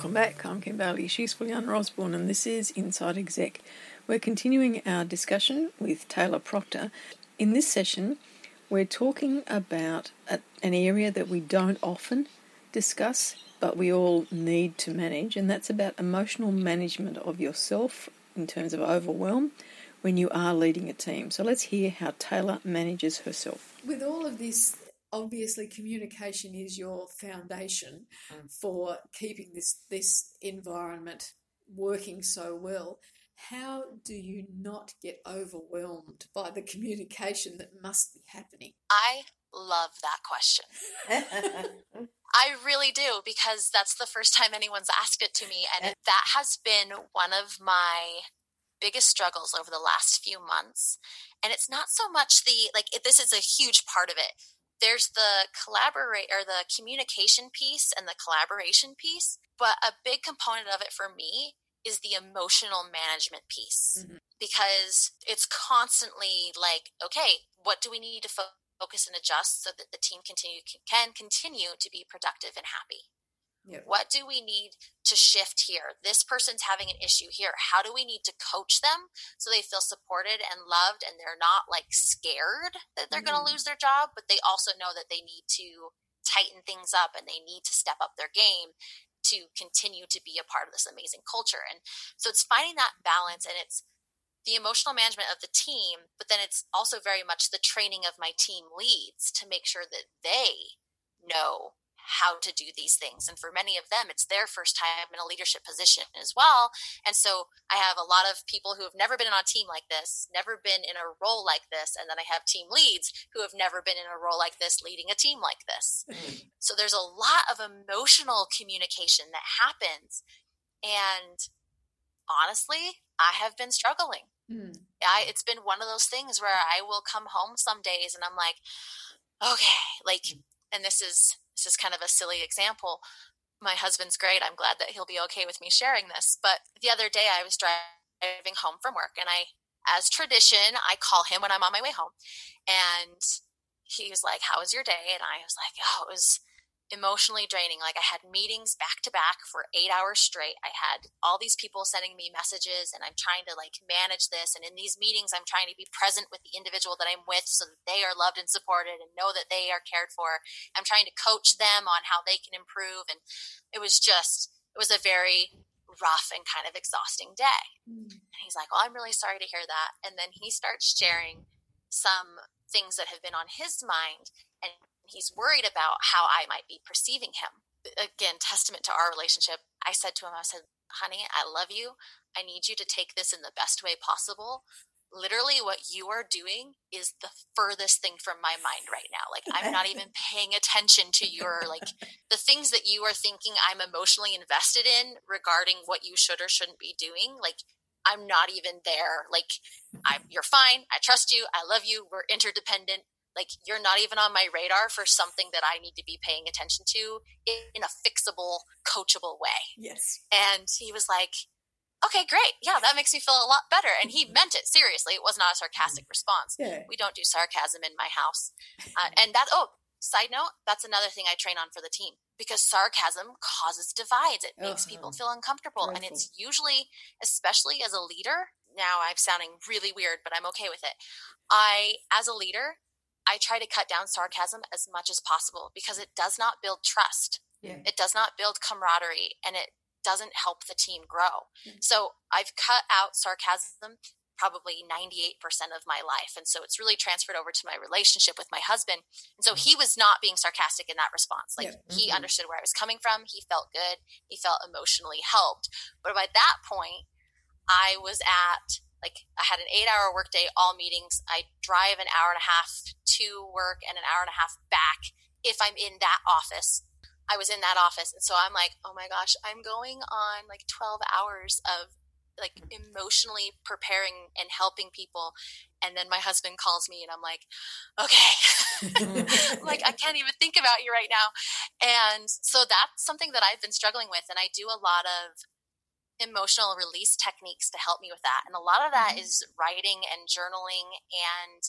Welcome back. I'm Kim Bailey. She's Juliana Osborne, and this is Inside Exec. We're continuing our discussion with Taylor Proctor. In this session, we're talking about a, an area that we don't often discuss, but we all need to manage, and that's about emotional management of yourself in terms of overwhelm when you are leading a team. So let's hear how Taylor manages herself. With all of this, obviously communication is your foundation mm. for keeping this this environment working so well. How do you not get overwhelmed by the communication that must be happening? I love that question. I really do because that's the first time anyone's asked it to me. And that has been one of my biggest struggles over the last few months. And it's not so much the, like, it, this is a huge part of it. There's the collaborate or the communication piece and the collaboration piece. But a big component of it for me is the emotional management piece mm-hmm. because it's constantly like, okay, what do we need to fo- focus and adjust so that the team continue can continue to be productive and happy? Yep. What do we need to shift here? This person's having an issue here. How do we need to coach them so they feel supported and loved and they're not like scared that they're mm. going to lose their job, but they also know that they need to tighten things up and they need to step up their game to continue to be a part of this amazing culture. And so it's finding that balance and it's the emotional management of the team, but then it's also very much the training of my team leads to make sure that they know how to do these things. And for many of them, it's their first time in a leadership position as well. And so I have a lot of people who have never been on a team like this, never been in a role like this. And then I have team leads who have never been in a role like this, leading a team like this. Mm-hmm. So there's a lot of emotional communication that happens. And honestly, I have been struggling. Mm. I, it's been one of those things where I will come home some days and I'm like, okay, like, and this is this is kind of a silly example. My husband's great. I'm glad that he'll be okay with me sharing this. But the other day I was driving home from work and I, as tradition, I call him when I'm on my way home. And he was like, How was your day? And I was like, Oh, it was emotionally draining. Like I had meetings back to back for eight hours straight. I had all these people sending me messages and I'm trying to like manage this. And in these meetings, I'm trying to be present with the individual that I'm with so that they are loved and supported and know that they are cared for. I'm trying to coach them on how they can improve. And it was just, it was a very rough and kind of exhausting day. Mm. And he's like, Well, I'm really sorry to hear that. And then he starts sharing some things that have been on his mind. And he's worried about how I might be perceiving him. Again, testament to our relationship. I said to him, I said, honey, I love you. I need you to take this in the best way possible. Literally, what you are doing is the furthest thing from my mind right now. Like, I'm not even paying attention to your, like, the things that you are thinking I'm emotionally invested in regarding what you should or shouldn't be doing. Like, I'm not even there. Like, I'm, you're fine. I trust you. I love you. We're interdependent like you're not even on my radar for something that I need to be paying attention to in a fixable, coachable way. Yes. And he was like, okay, great. Yeah, that makes me feel a lot better. And he mm-hmm. meant it seriously. It was not a sarcastic mm-hmm. response. Yeah. We don't do sarcasm in my house. Uh, and that, oh, side note, that's another thing I train on for the team because sarcasm causes divides. It makes uh-huh. people feel uncomfortable. And it's usually, especially as a leader, now I'm sounding really weird, but I'm okay with it. I, as a leader, I try to cut down sarcasm as much as possible because it does not build trust. Yeah. It does not build camaraderie and it doesn't help the team grow. Mm-hmm. So I've cut out sarcasm probably 98% of my life. And so it's really transferred over to my relationship with my husband. And so he was not being sarcastic in that response. Like yeah. mm-hmm. he understood where I was coming from. He felt good. He felt emotionally helped. But by that point, I was at like I had an eight hour workday, all meetings. I drive an hour and a half to work and an hour and a half back if I'm in that office. I was in that office. And so I'm like, oh my gosh, I'm going on like 12 hours of like emotionally preparing and helping people. And then my husband calls me and I'm like, okay, like I can't even think about you right now. And so that's something that I've been struggling with. And I do a lot of emotional release techniques to help me with that. And a lot of that mm-hmm. is writing and journaling and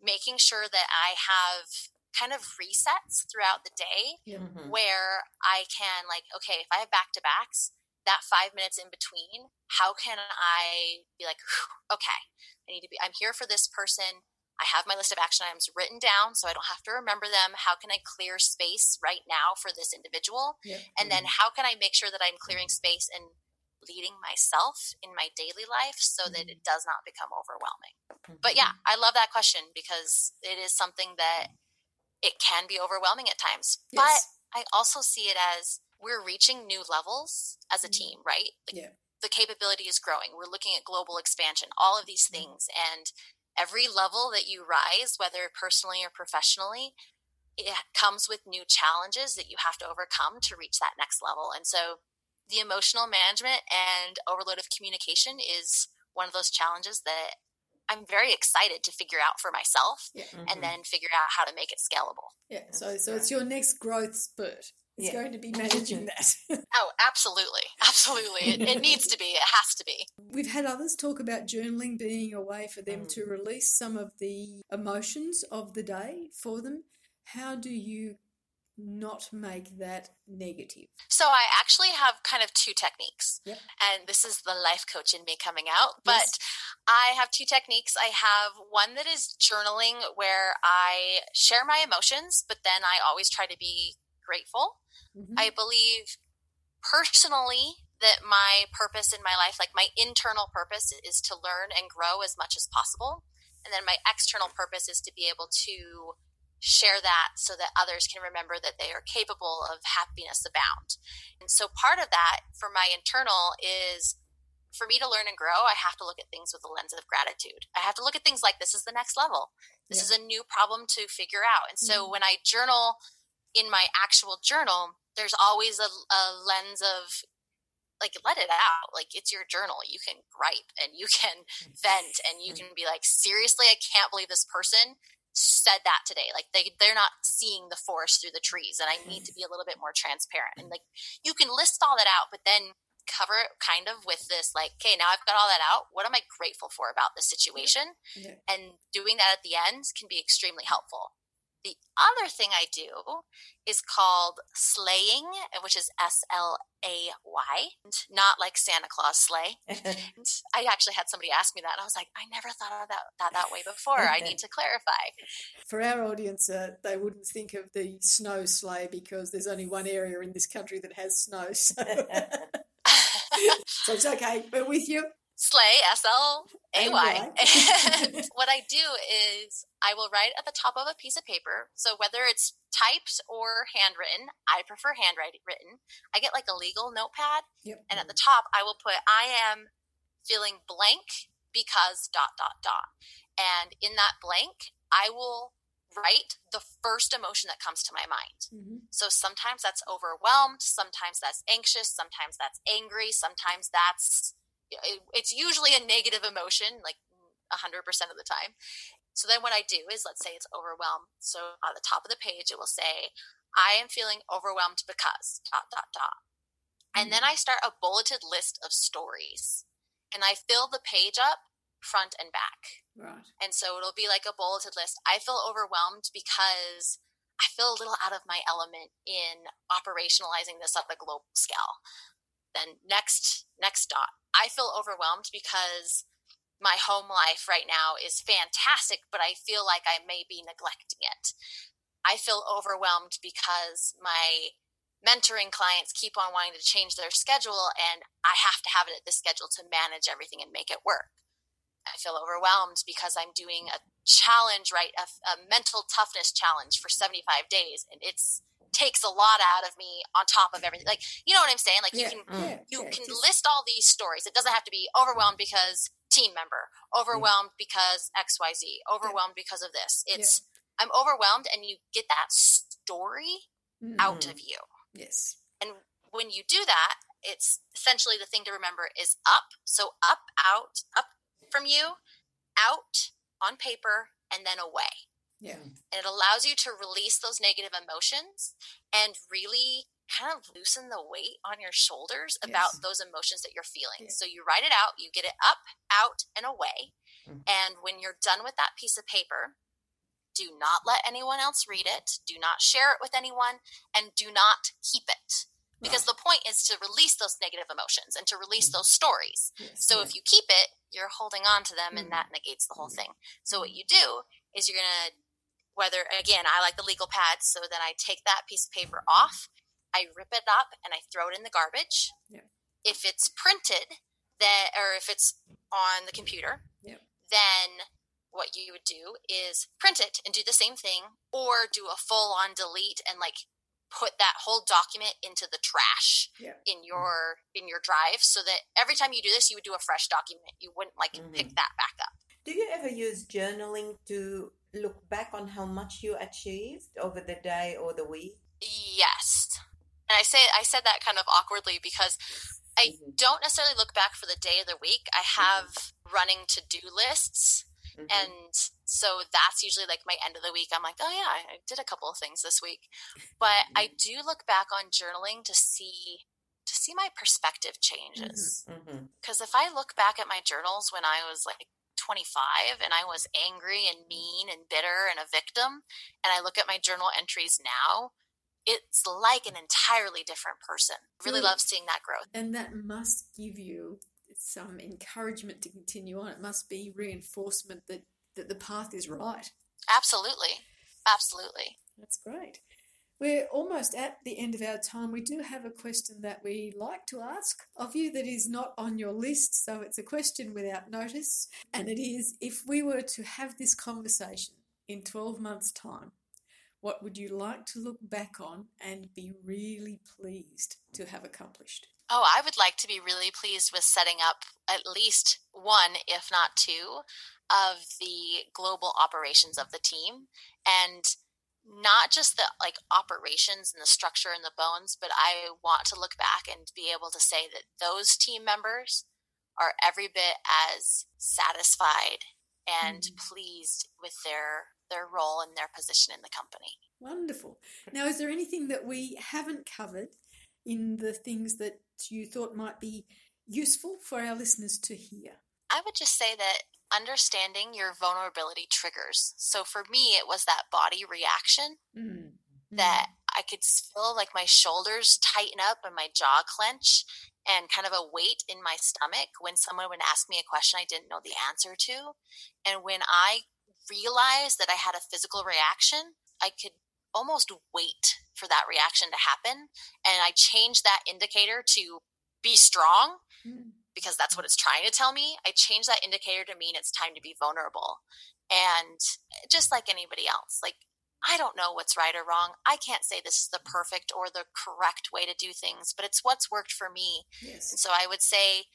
making sure that I have kind of resets throughout the day Mm-hmm. where I can like, okay, if I have back to backs, that five minutes in between, how can I be like, okay, I need to be, I'm here for this person. I have my list of action items written down so I don't have to remember them. How can I clear space right now for this individual? Yep. And then how can I make sure that I'm clearing space and leading myself in my daily life so that it mm. does not become overwhelming? But mm-hmm. yeah, I love that question because it is something that it can be overwhelming at times. But I also see it as we're reaching new levels as a Mhm. team, right? Like Yeah. the capability is growing. We're looking at global expansion, all of these mm-hmm. things. And every level that you rise, whether personally or professionally, it comes with new challenges that you have to overcome to reach that next level. And so the emotional management and overload of communication is one of those challenges that I'm very excited to figure out for myself Yeah. Mm-hmm. and then figure out how to make it scalable. Yeah. So so it's your next growth spurt. It's Yeah. going to be managing that. Oh, absolutely. Absolutely. It, it needs to be. It has to be. We've had others talk about journaling being a way for them Mm. to release some of the emotions of the day for them. How do you not make that negative? So I actually have kind of two techniques. Yep. And this is the life coach in me coming out. But Yes. I have two techniques. I have one that is journaling where I share my emotions, but then I always try to be grateful. Mhm. I believe personally that my purpose in my life, like my internal purpose, is to learn and grow as much as possible. And then my external purpose is to be able to share that so that others can remember that they are capable of happiness abound. And so part of that for my internal is for me to learn and grow, I have to look at things with a lens of gratitude. I have to look at things like this is the next level. This is a new problem to figure out. And so Mhm. when I journal in my actual journal, there's always a, a lens of like let it out like it's your journal you can gripe and you can vent and you can be like seriously i can't believe this person said that today like they they're not seeing the forest through the trees and i need to be a little bit more transparent and like you can list all that out but then cover it kind of with this like okay now i've got all that out what am i grateful for about this situation Yeah. and doing that at the end can be extremely helpful. The other thing I do is called slaying, which is S L A Y, not like Santa Claus sleigh. I actually had somebody ask me that, and I was like, I never thought of that that, that way before. I need to clarify. For our audience, uh, they wouldn't think of the snow sleigh because there's only one area in this country that has snow. So, so it's okay. We're with you. Slay, S L A Y. And what I do is I will write at the top of a piece of paper. So whether it's typed or handwritten, I prefer handwritten. I get like a legal notepad, Yep. and at the top I will put I am feeling blank because dot dot dot. And in that blank, I will write the first emotion that comes to my mind. Mhm. So sometimes that's overwhelmed, sometimes that's anxious, sometimes that's angry, sometimes that's it's usually a negative emotion like 100% of the time. So then what I do is let's say it's overwhelmed. So on the top of the page it will say I am feeling overwhelmed because dot dot dot. And then mm. I start a bulleted list of stories. And I fill the page up front and back. Right. And so it'll be like a bulleted list. I feel overwhelmed because I feel a little out of my element in operationalizing this at the global scale. Then next next dot. I feel overwhelmed because my home life right now is fantastic, but I feel like I may be neglecting it. I feel overwhelmed because my mentoring clients keep on wanting to change their schedule and I have to have it at this schedule to manage everything and make it work. I feel overwhelmed because I'm doing a challenge, right? A, a mental toughness challenge for 75 days, and it's takes a lot out of me on top of everything. Like, you know what I'm saying? Like, Yeah. you can yeah. you yeah, can list all these stories. It doesn't have to be overwhelmed because team member, overwhelmed because XYZ, overwhelmed because of this. It's I'm overwhelmed, and you get that story Mhm. out of you. Yes. And when you do that, it's essentially the thing to remember is up. So up, out, up from you, out on paper, and then away. Yeah. And it allows you to release those negative emotions and really kind of loosen the weight on your shoulders about Yes. those emotions that you're feeling. Yeah. So you write it out, you get it up, out, and away. Mhm. And when you're done with that piece of paper, do not let anyone else read it, do not share it with anyone, and do not keep it. Because right. the point is to release those negative emotions and to release mm-hmm. those stories. Yes, so if you keep it, you're holding on to them, mm-hmm. and that negates the whole mm-hmm. thing. So what you do is you're going to, whether, again, I like the legal pad, so then I take that piece of paper off, I rip it up, and I throw it in the garbage. Yeah. If it's printed, that, or if it's on the computer, yeah. then what you would do is print it and do the same thing or do a full on delete and like put that whole document into the trash yeah. in your in your drive so that every time you do this you would do a fresh document you wouldn't like mm-hmm. pick that back up do you ever use journaling to look back on how much you achieved over the day or the week yes and i say i said that kind of awkwardly because i mm-hmm. don't necessarily look back for the day of the week i mm-hmm. have mm-hmm. running to-do lists Mm-hmm. And so that's usually like my end of the week. I'm like, oh yeah, I did a couple of things this week. But mm-hmm. I do look back on journaling to see to see my perspective changes. Because mm-hmm. if I look back at my journals when I was like 25 and I was angry and mean and bitter and a victim, and I look at my journal entries now, it's like an entirely different person. Really love seeing that growth. And that must give you some encouragement to continue on. It must be reinforcement that, that the path is right. Absolutely. Absolutely. That's great. We're almost at the end of our time. We do have a question that we like to ask of you that is not on your list, so it's a question without notice. And it is if we were to have this conversation in 12 months' time, what would you like to look back on and be really pleased to have accomplished? Oh, I would like to be really pleased with setting up at least one, if not two, of the global operations of the team. And not just the like operations and the structure and the bones, but I want to look back and be able to say that those team members are every bit as satisfied and mm. pleased with their their role and their position in the company. Wonderful. Now, is there anything that we haven't covered in the things that you thought might be useful for our listeners to hear? I would just say that understanding your vulnerability triggers. So for me, it was that body reaction mm. that I could feel like my shoulders tighten up and my jaw clench and kind of a weight in my stomach when someone would ask me a question I didn't know the answer to. And when I realized that I had a physical reaction, I could almost wait for that reaction to happen. And I changed that indicator to be strong mm. Because that's what it's trying to tell me. I change that indicator to mean it's time to be vulnerable. And eh, just like anybody else, like I don't know what's right or wrong. I can't say this is the perfect or the correct way to do things, but it's what's worked for me. Yes. And so I would say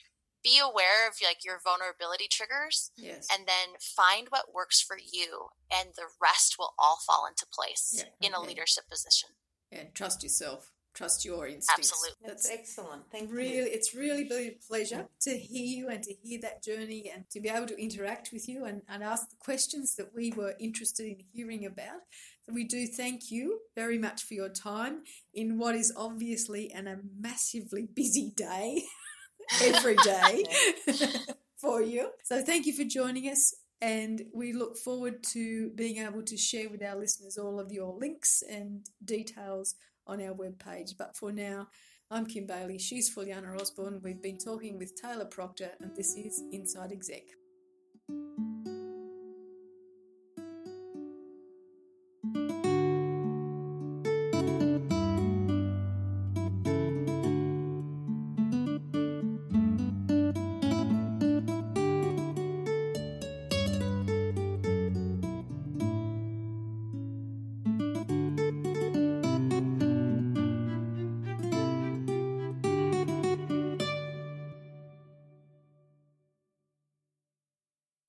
be aware of like your vulnerability triggers yes. and then find what works for you and the rest will all fall into place yeah. in a leadership position and trust yourself trust your instincts. Absolutely. That's excellent. Thank really you it's really been a pleasure to hear you and to hear that journey and to be able to interact with you and, and ask the questions that we were interested in hearing about. So we do thank you very much for your time in what is obviously an, a massively busy day every day for you. So thank you for joining us. And we look forward to being able to share with our listeners all of your links and details on our webpage. But for now, I'm Kim Bailey. She's Juliana Osborne. We've been talking with Taylor Proctor, and this is Inside Exec.